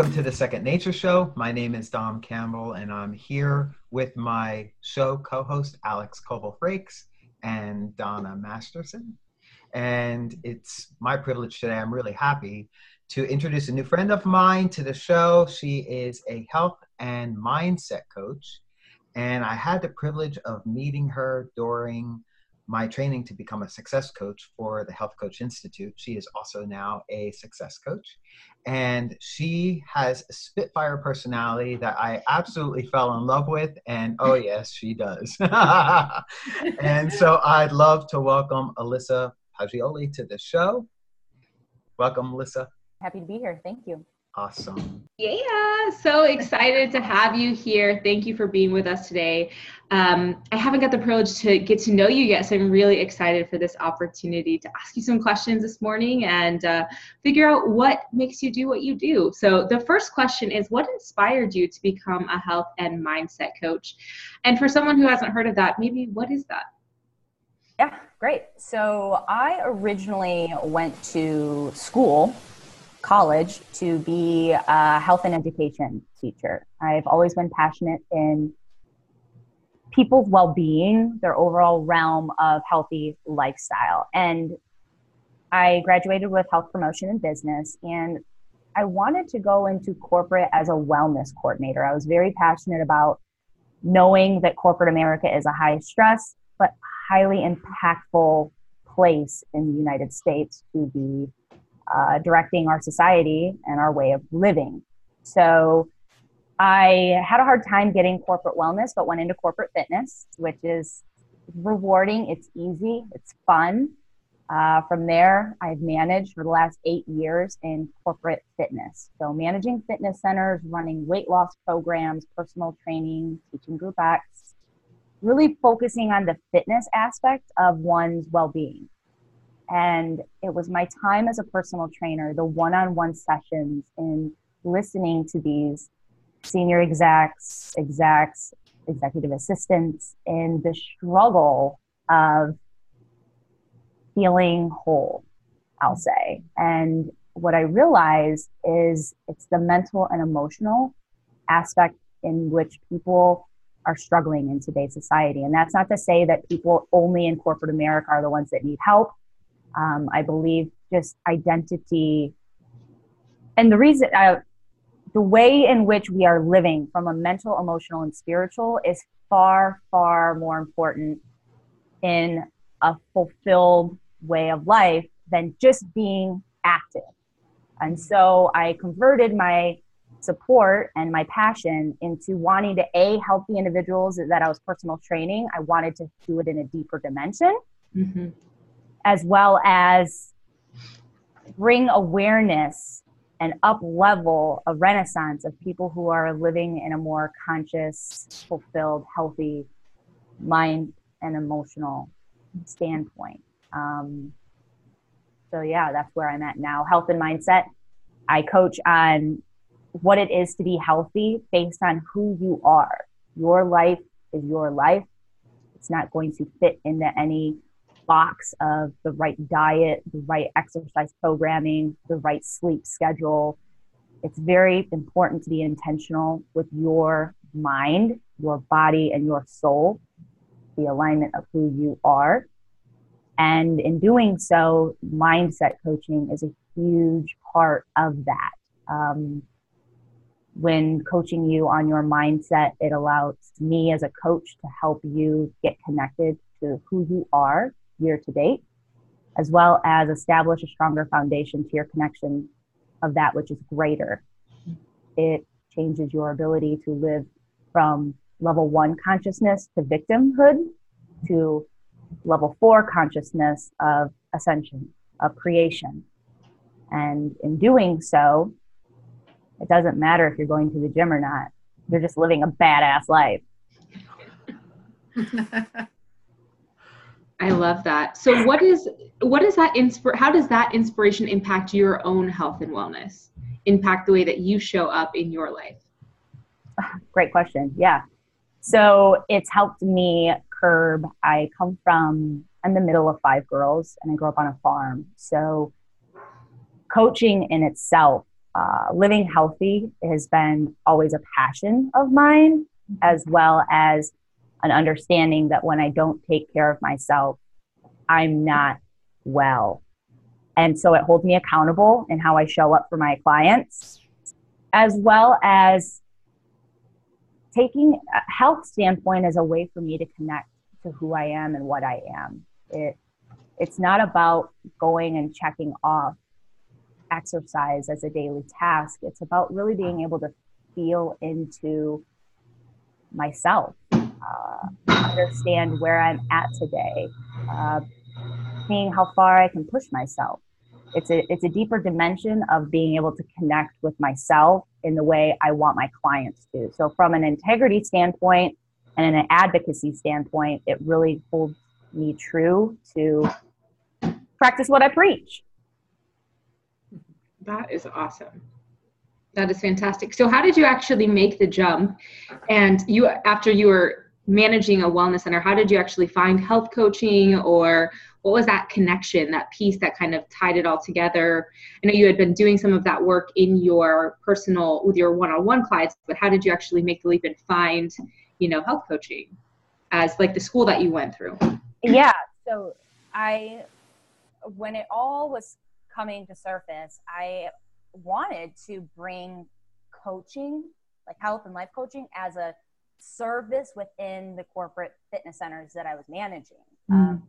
Welcome to the Second Nature Show. My name is Dom Campbell, and I'm here with my show co host, Alex Koval Frakes and Donna Masterson. And it's my privilege today. I'm really happy to introduce a new friend of mine to the show. She is a health and mindset coach. And I had the privilege of meeting her during my training to become a success coach for the Health Coach Institute. She is also now a success coach. And she has a Spitfire personality that I absolutely fell in love with. And oh, yes, she does. and so I'd love to welcome Alyssa Poggioli to the show. Welcome, Alyssa. Happy to be here. Thank you. Awesome. Yeah, so excited to have you here. Thank you for being with us today. Um, I haven't got the privilege to get to know you yet, so I'm really excited for this opportunity to ask you some questions this morning and uh, figure out what makes you do what you do. So, the first question is What inspired you to become a health and mindset coach? And for someone who hasn't heard of that, maybe what is that? Yeah, great. So, I originally went to school college to be a health and education teacher. I've always been passionate in people's well being, their overall realm of healthy lifestyle. And I graduated with health promotion and business, and I wanted to go into corporate as a wellness coordinator. I was very passionate about knowing that corporate America is a high stress but highly impactful place in the United States to be uh, directing our society and our way of living. So I had a hard time getting corporate wellness, but went into corporate fitness, which is rewarding. It's easy, it's fun. Uh, from there, I've managed for the last eight years in corporate fitness. So, managing fitness centers, running weight loss programs, personal training, teaching group X, really focusing on the fitness aspect of one's well being. And it was my time as a personal trainer, the one on one sessions, and listening to these senior execs, execs, executive assistants, and the struggle of feeling whole, I'll say. And what I realized is it's the mental and emotional aspect in which people are struggling in today's society. And that's not to say that people only in corporate America are the ones that need help. Um, I believe just identity and the reason, uh, the way in which we are living from a mental, emotional, and spiritual is far, far more important in a fulfilled way of life than just being active. And so I converted my support and my passion into wanting to a help the individuals that I was personal training. I wanted to do it in a deeper dimension. Mm-hmm as well as bring awareness and up level a renaissance of people who are living in a more conscious, fulfilled, healthy mind and emotional standpoint. Um, so, yeah, that's where I'm at now. Health and mindset. I coach on what it is to be healthy based on who you are. Your life is your life. It's not going to fit into any box of the right diet, the right exercise programming, the right sleep schedule. It's very important to be intentional with your mind, your body, and your soul, the alignment of who you are. And in doing so, mindset coaching is a huge part of that. Um, when coaching you on your mindset, it allows me as a coach to help you get connected to who you are year to date, as well as establish a stronger foundation to your connection of that which is greater. It changes your ability to live from level one consciousness to victimhood to level four consciousness of ascension, of creation. And in doing so, it doesn't matter if you're going to the gym or not, you're just living a badass life. I love that. So what is what is that inspire how does that inspiration impact your own health and wellness? Impact the way that you show up in your life? Great question. Yeah. So it's helped me curb I come from I'm the middle of five girls and I grew up on a farm. So coaching in itself uh, living healthy has been always a passion of mine, as well as an understanding that when I don't take care of myself, I'm not well. And so it holds me accountable in how I show up for my clients, as well as taking a health standpoint as a way for me to connect to who I am and what I am. It, it's not about going and checking off exercise as a daily task. It's about really being able to feel into myself, uh, understand where I'm at today, uh, seeing how far I can push myself. It's a, it's a deeper dimension of being able to connect with myself in the way I want my clients to. So, from an integrity standpoint and an advocacy standpoint, it really holds me true to practice what I preach. That is awesome. That is fantastic. So how did you actually make the jump? And you after you were managing a wellness center, how did you actually find health coaching or what was that connection, that piece that kind of tied it all together? I know you had been doing some of that work in your personal with your one-on-one clients, but how did you actually make the leap and find, you know, health coaching as like the school that you went through? Yeah. So I when it all was coming to surface, I wanted to bring coaching, like health and life coaching, as a service within the corporate fitness centers that I was managing. Mm. Um,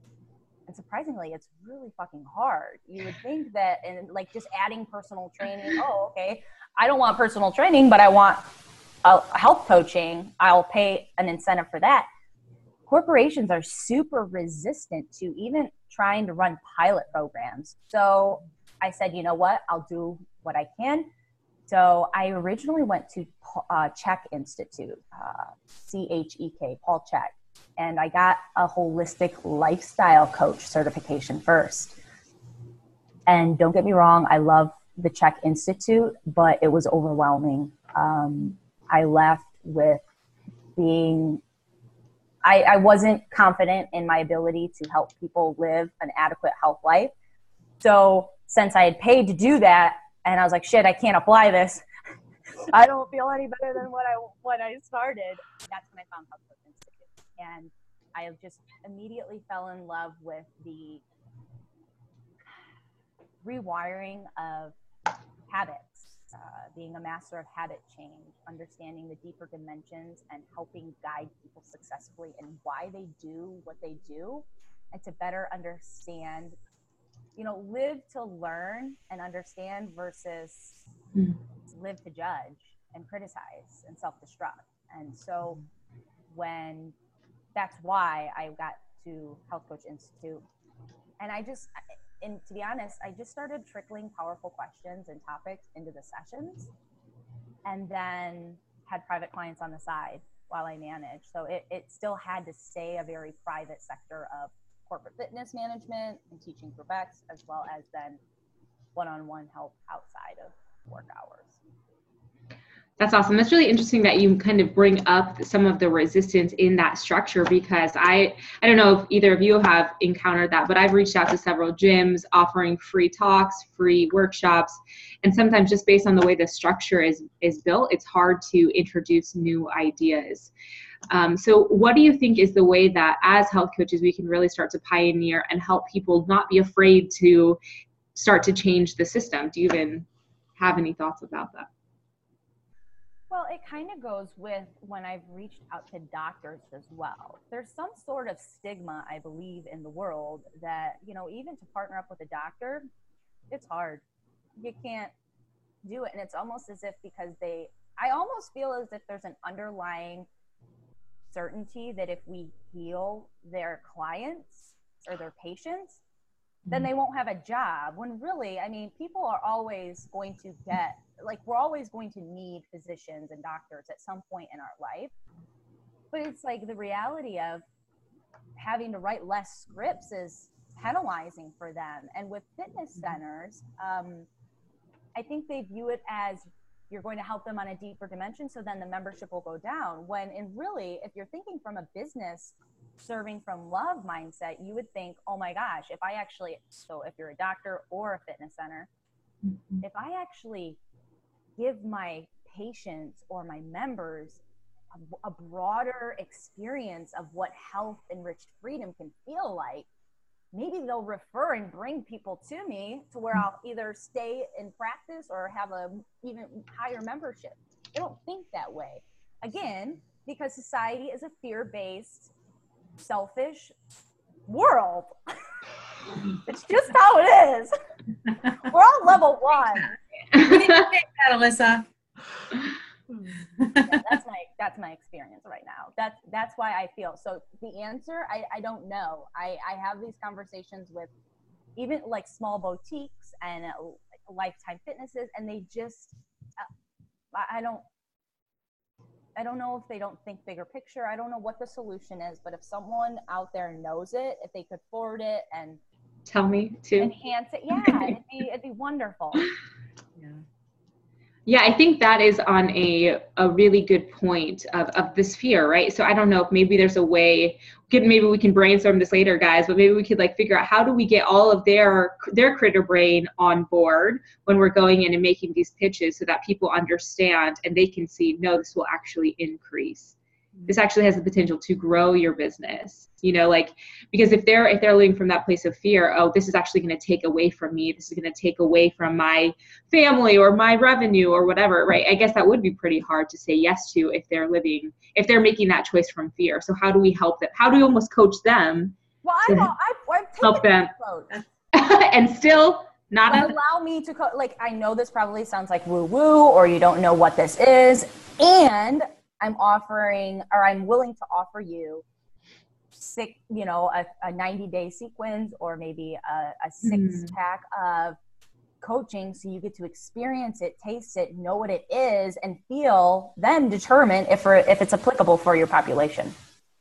and surprisingly, it's really fucking hard. You would think that, and like just adding personal training, oh, okay, I don't want personal training, but I want a health coaching. I'll pay an incentive for that. Corporations are super resistant to even trying to run pilot programs. So I said, you know what, I'll do what I can. So I originally went to uh, Chek Institute, uh, C H E K, Paul Chek, and I got a holistic lifestyle coach certification first. And don't get me wrong, I love the Chek Institute, but it was overwhelming. Um, I left with being I, I wasn't confident in my ability to help people live an adequate health life. So since I had paid to do that, and I was like, shit, I can't apply this. I don't feel any better than what I when I started. That's when I found Coach Institute, and I just immediately fell in love with the rewiring of habits uh, being a master of habit change, understanding the deeper dimensions, and helping guide people successfully and why they do what they do, and to better understand, you know, live to learn and understand versus mm-hmm. live to judge and criticize and self destruct. And so when that's why I got to Health Coach Institute. And I just, and to be honest, I just started trickling powerful questions and topics into the sessions and then had private clients on the side while I managed. So it, it still had to stay a very private sector of corporate fitness management and teaching group X, as well as then one on one help outside of work hours. That's awesome. That's really interesting that you kind of bring up some of the resistance in that structure because I I don't know if either of you have encountered that, but I've reached out to several gyms offering free talks, free workshops, and sometimes just based on the way the structure is is built, it's hard to introduce new ideas. Um, so, what do you think is the way that as health coaches we can really start to pioneer and help people not be afraid to start to change the system? Do you even have any thoughts about that? Well, it kind of goes with when I've reached out to doctors as well. There's some sort of stigma, I believe, in the world that, you know, even to partner up with a doctor, it's hard. You can't do it. And it's almost as if because they, I almost feel as if there's an underlying certainty that if we heal their clients or their patients, then they won't have a job. When really, I mean, people are always going to get like we're always going to need physicians and doctors at some point in our life but it's like the reality of having to write less scripts is penalizing for them and with fitness mm-hmm. centers um, i think they view it as you're going to help them on a deeper dimension so then the membership will go down when in really if you're thinking from a business serving from love mindset you would think oh my gosh if i actually so if you're a doctor or a fitness center mm-hmm. if i actually give my patients or my members a, a broader experience of what health enriched freedom can feel like maybe they'll refer and bring people to me to where hmm. I'll either stay in practice or have a even higher membership. They don't think that way. Again, because society is a fear-based, selfish world. it's just how it is. We're all level one. that, Alyssa. Yeah, that's my that's my experience right now. That's that's why I feel so. The answer I I don't know. I I have these conversations with even like small boutiques and uh, lifetime fitnesses, and they just uh, I don't I don't know if they don't think bigger picture. I don't know what the solution is, but if someone out there knows it, if they could forward it and tell me to enhance it, yeah, it'd be it'd be wonderful. Yeah. Yeah, I think that is on a, a really good point of, of this fear, right? So I don't know if maybe there's a way maybe we can brainstorm this later, guys, but maybe we could like figure out how do we get all of their their critter brain on board when we're going in and making these pitches so that people understand and they can see, no, this will actually increase this actually has the potential to grow your business you know like because if they're if they're living from that place of fear oh this is actually going to take away from me this is going to take away from my family or my revenue or whatever right? I guess that would be pretty hard to say yes to if they're living if they're making that choice from fear. So how do we help them? How do we almost coach them well i know i've, I've help them? and still not allow me to co- like i know this probably sounds like woo woo or you don't know what this is. And I'm offering or I'm willing to offer you six, you know, a, a 90 day sequence or maybe a, a six mm. pack of coaching so you get to experience it, taste it, know what it is, and feel, then determine if, if it's applicable for your population.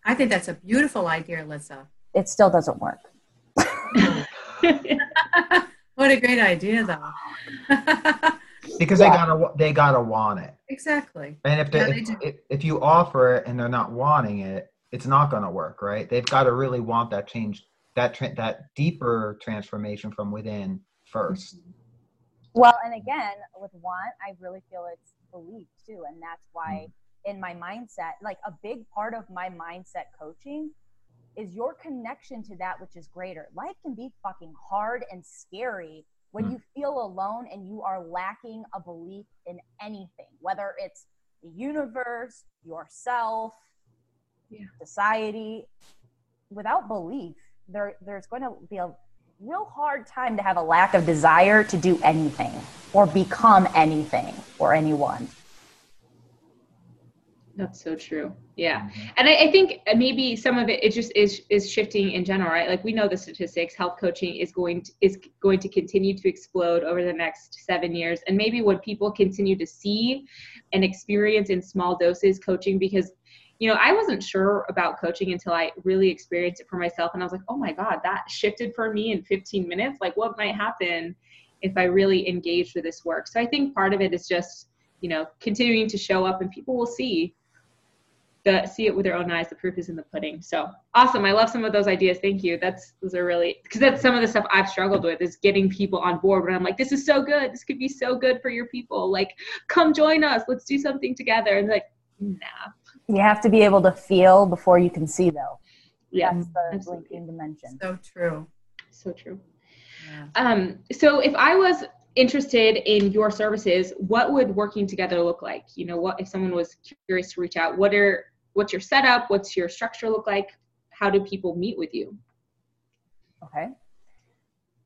I think that's a beautiful idea, Lisa. It still doesn't work. what a great idea, though. because yeah. they gotta they gotta want it. Exactly. And if, they, yeah, if, they if, if you offer it and they're not wanting it, it's not gonna work, right? They've got to really want that change, that tra- that deeper transformation from within first. Well, and again, with want, I really feel it's belief too, and that's why mm-hmm. in my mindset, like a big part of my mindset coaching is your connection to that which is greater. Life can be fucking hard and scary when mm. you feel alone and you are lacking a belief in anything, whether it's the universe, yourself, yeah. society, without belief, there, there's going to be a real hard time to have a lack of desire to do anything or become anything or anyone. That's so true. Yeah. Mm-hmm. And I, I, think maybe some of it, it just is, is shifting in general, right? Like we know the statistics, health coaching is going to, is going to continue to explode over the next seven years. And maybe when people continue to see and experience in small doses coaching, because, you know, I wasn't sure about coaching until I really experienced it for myself. And I was like, oh my God, that shifted for me in 15 minutes. Like what might happen if I really engaged with this work? So I think part of it is just, you know, continuing to show up and people will see the see it with their own eyes. The proof is in the pudding. So awesome. I love some of those ideas. Thank you. That's those are really because that's some of the stuff i've struggled with is getting people on board when i'm like this is so good. This could be so good for your people. Like come join us. Let's do something together. And like nah. You have to be able to feel before you can see though. Yeah that's the absolutely. linking dimension. So true. So true. Yeah. um so if i was interested in your services what would working together look like? You know what if someone was curious to reach out what are what's your setup? What's your structure look like? How do people meet with you? Okay.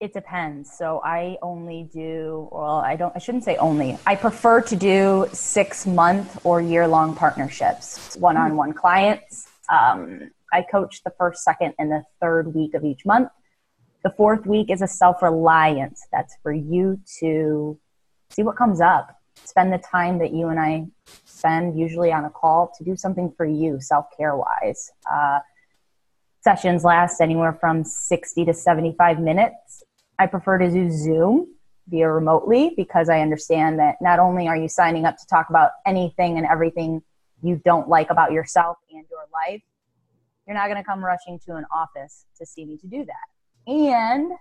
It depends. So i only do well i don't i shouldn't say only. I prefer to do six month or year long partnerships one-on-one clients. Um, i coach the first second and the third week of each month. The fourth week is a self-reliance. That's for you to see what comes up. Spend the time that you and i spend usually on a call to do something for you self-care wise uh, sessions last anywhere from 60 to 75 minutes. I prefer to do zoom via remotely because i understand that not only are you signing up to talk about anything and everything you don't like about yourself and your life you're not going to come rushing to an office to see me to do that. And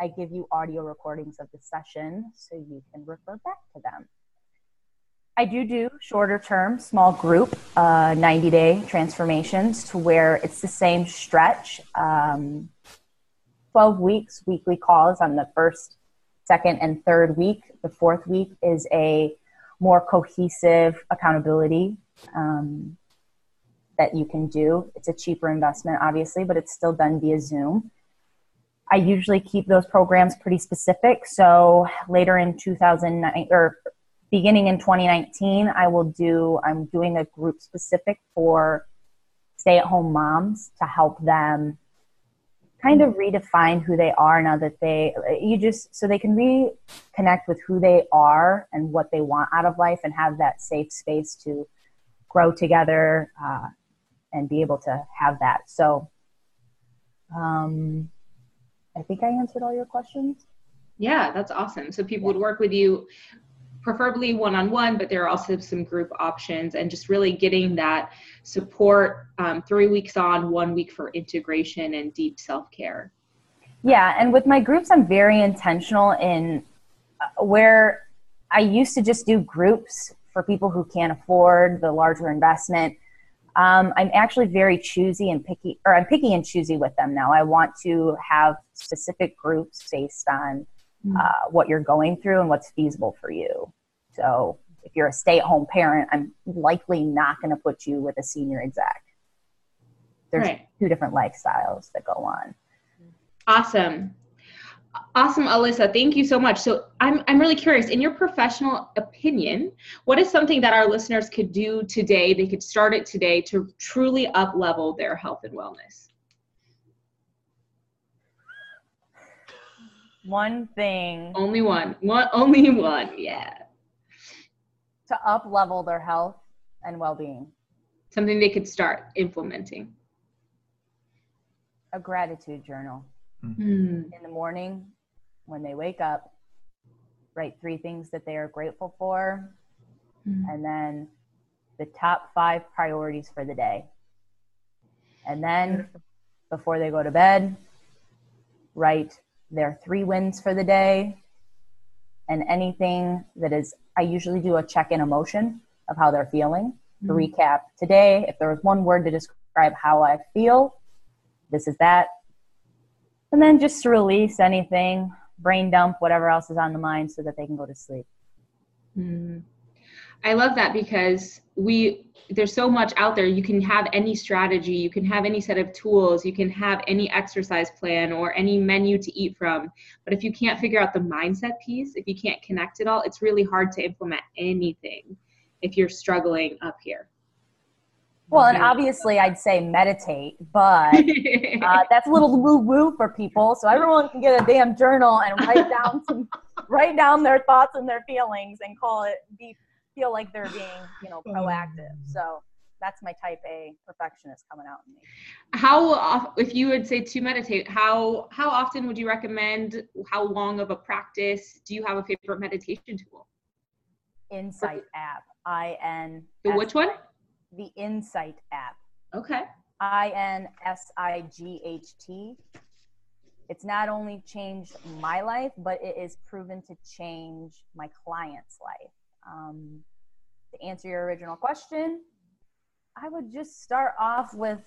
I give you audio recordings of the session so you can refer back to them. I do do shorter term, small group, uh, 90 day transformations to where it's the same stretch. Um, 12 weeks, weekly calls on the first, second, and third week. The fourth week is a more cohesive accountability um, that you can do. It's a cheaper investment, obviously, but it's still done via Zoom. I usually keep those programs pretty specific. So later in 2009 or beginning in 2019, I will do, I'm doing a group specific for stay at home moms to help them kind of redefine who they are now that they, you just, so they can reconnect with who they are and what they want out of life and have that safe space to grow together uh, and be able to have that. So, um, I think I answered all your questions. Yeah, that's awesome. So people would work with you preferably one-on-one but there are also some group options and just really getting that support um, three weeks on one week for integration and deep self-care yeah and with my groups i'm very intentional in uh, where i used to just do groups for people who can't afford the larger investment um, i'm actually very choosy and picky or i'm picky and choosy with them now i want to have specific groups based on mm. uh, what you're going through and what's feasible for you. So if you're a stay at home parent, I'm likely not going to put you with a senior exec. There's right. two different lifestyles that go on. Awesome. Awesome, Alyssa. Thank you so much. So I'm, I'm really curious, in your professional opinion, what is something that our listeners could do today, they could start it today to truly up level their health and wellness? One thing. Only one. One only one, yeah to up level their health and well-being. Something they could start implementing. A gratitude journal. Mm-hmm. in the morning when they wake up write three things that they are grateful for mm-hmm. and then the top five priorities for the day. And then before they go to bed write their three wins for the day and anything that is I usually do a check in emotion of how they're feeling. Mm-hmm. To recap today, if there was one word to describe how I feel, this is that. And then just to release anything, brain dump, whatever else is on the mind so that they can go to sleep. Mm. I love that because we there's so much out there. You can have any strategy, you can have any set of tools, you can have any exercise plan or any menu to eat from. But if you can't figure out the mindset piece, if you can't connect it all, it's really hard to implement anything if you're struggling up here. Well, and obviously, I'd say meditate, but uh, that's a little woo woo for people. So everyone can get a damn journal and write down some, write down their thoughts and their feelings, and call it be feel like they're being, you know, oh. proactive. Oh. So that's my type A perfectionist coming out in me. How, if you would say to meditate, how how often would you recommend? How long of a practice? Do you have a favorite meditation tool? Insight app. I N. The which one? The Insight app. Okay. I N S I G H T. It's not only changed my life, but it is proven to change my client's life. Um, to answer your original question, I would just start off with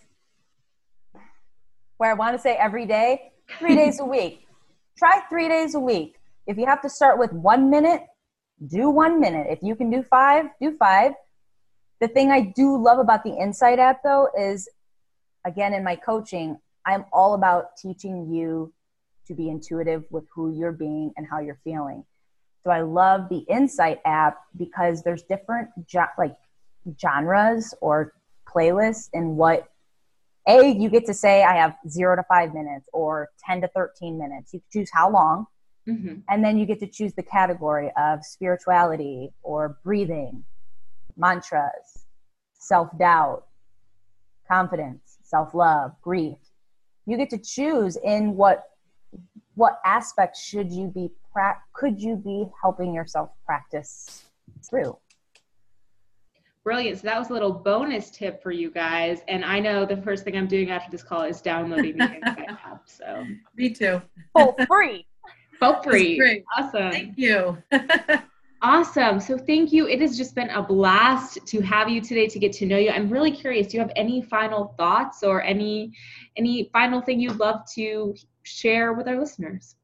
where I want to say every day, three days a week. Try three days a week. If you have to start with one minute, do one minute. If you can do five, do five. The thing I do love about the Insight app, though, is again, in my coaching, I'm all about teaching you to be intuitive with who you're being and how you're feeling. So I love the Insight app because there's different jo- like genres or playlists and what a you get to say I have zero to five minutes or ten to thirteen minutes. You choose how long, mm-hmm. and then you get to choose the category of spirituality or breathing, mantras, self doubt, confidence, self love, grief. You get to choose in what what aspects should you be pra- could you be helping yourself practice through? Brilliant. So that was a little bonus tip for you guys. And I know the first thing I'm doing after this call is downloading the Insight app. So me too. Oh, for free. For free. Awesome. Thank you. Awesome. So thank you. It has just been a blast to have you today to get to know you. I'm really curious. Do you have any final thoughts or any any final thing you'd love to share with our listeners?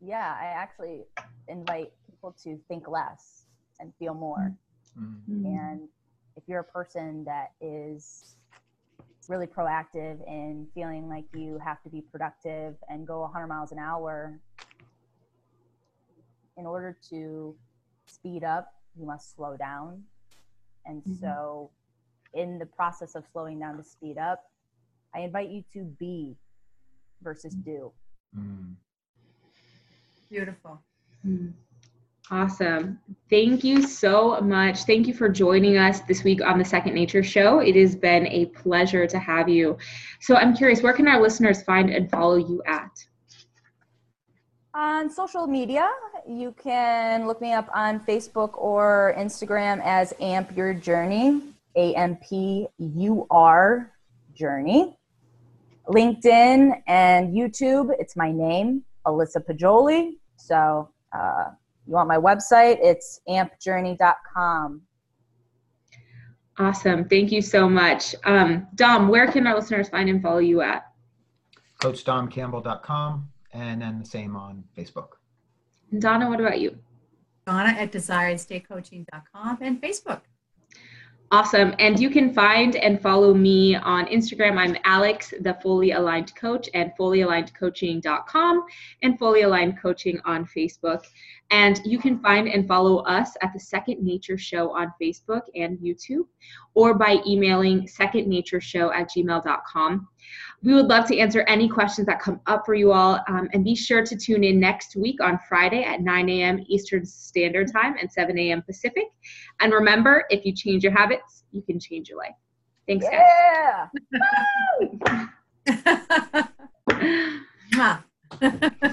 Yeah, I actually invite people to think less and feel more. Mm. And if you're a person that is really proactive in feeling like you have to be productive and go 100 miles an hour, in order to speed up, you must slow down. And Mhm. so, in the process of slowing down to speed up, I invite you to be versus do. Mm. Beautiful. Hmm. Awesome. Thank you so much. Thank you for joining us this week on the Second Nature Show. It has been a pleasure to have you. So I'm curious, where can our listeners find and follow you at? On social media, you can look me up on Facebook or Instagram as Amp Your Journey, A M P U R Journey. LinkedIn and YouTube, it's my name, Alyssa Poggioli. So, uh, you want my website? It's ampjourney.com. Awesome. Thank you so much. Um, Dom, where can our listeners find and follow you at? CoachDomCampbell.com and then the same on Facebook. Donna, what about you? Donna at desiredstatecoaching.com and Facebook. Awesome. And you can find and follow me on Instagram. I'm Alex, the Fully Aligned Coach, and fullyalignedcoaching.com and Fully Aligned Coaching on Facebook. And you can find and follow us at the Second Nature Show on Facebook and YouTube, or by emailing secondnatureshow at gmail.com. We would love to answer any questions that come up for you all. Um, and be sure to tune in next week on Friday at 9 a.m. Eastern Standard Time and 7 a.m. Pacific. And remember, if you change your habits, you can change your life. Thanks, yeah. guys. Yeah.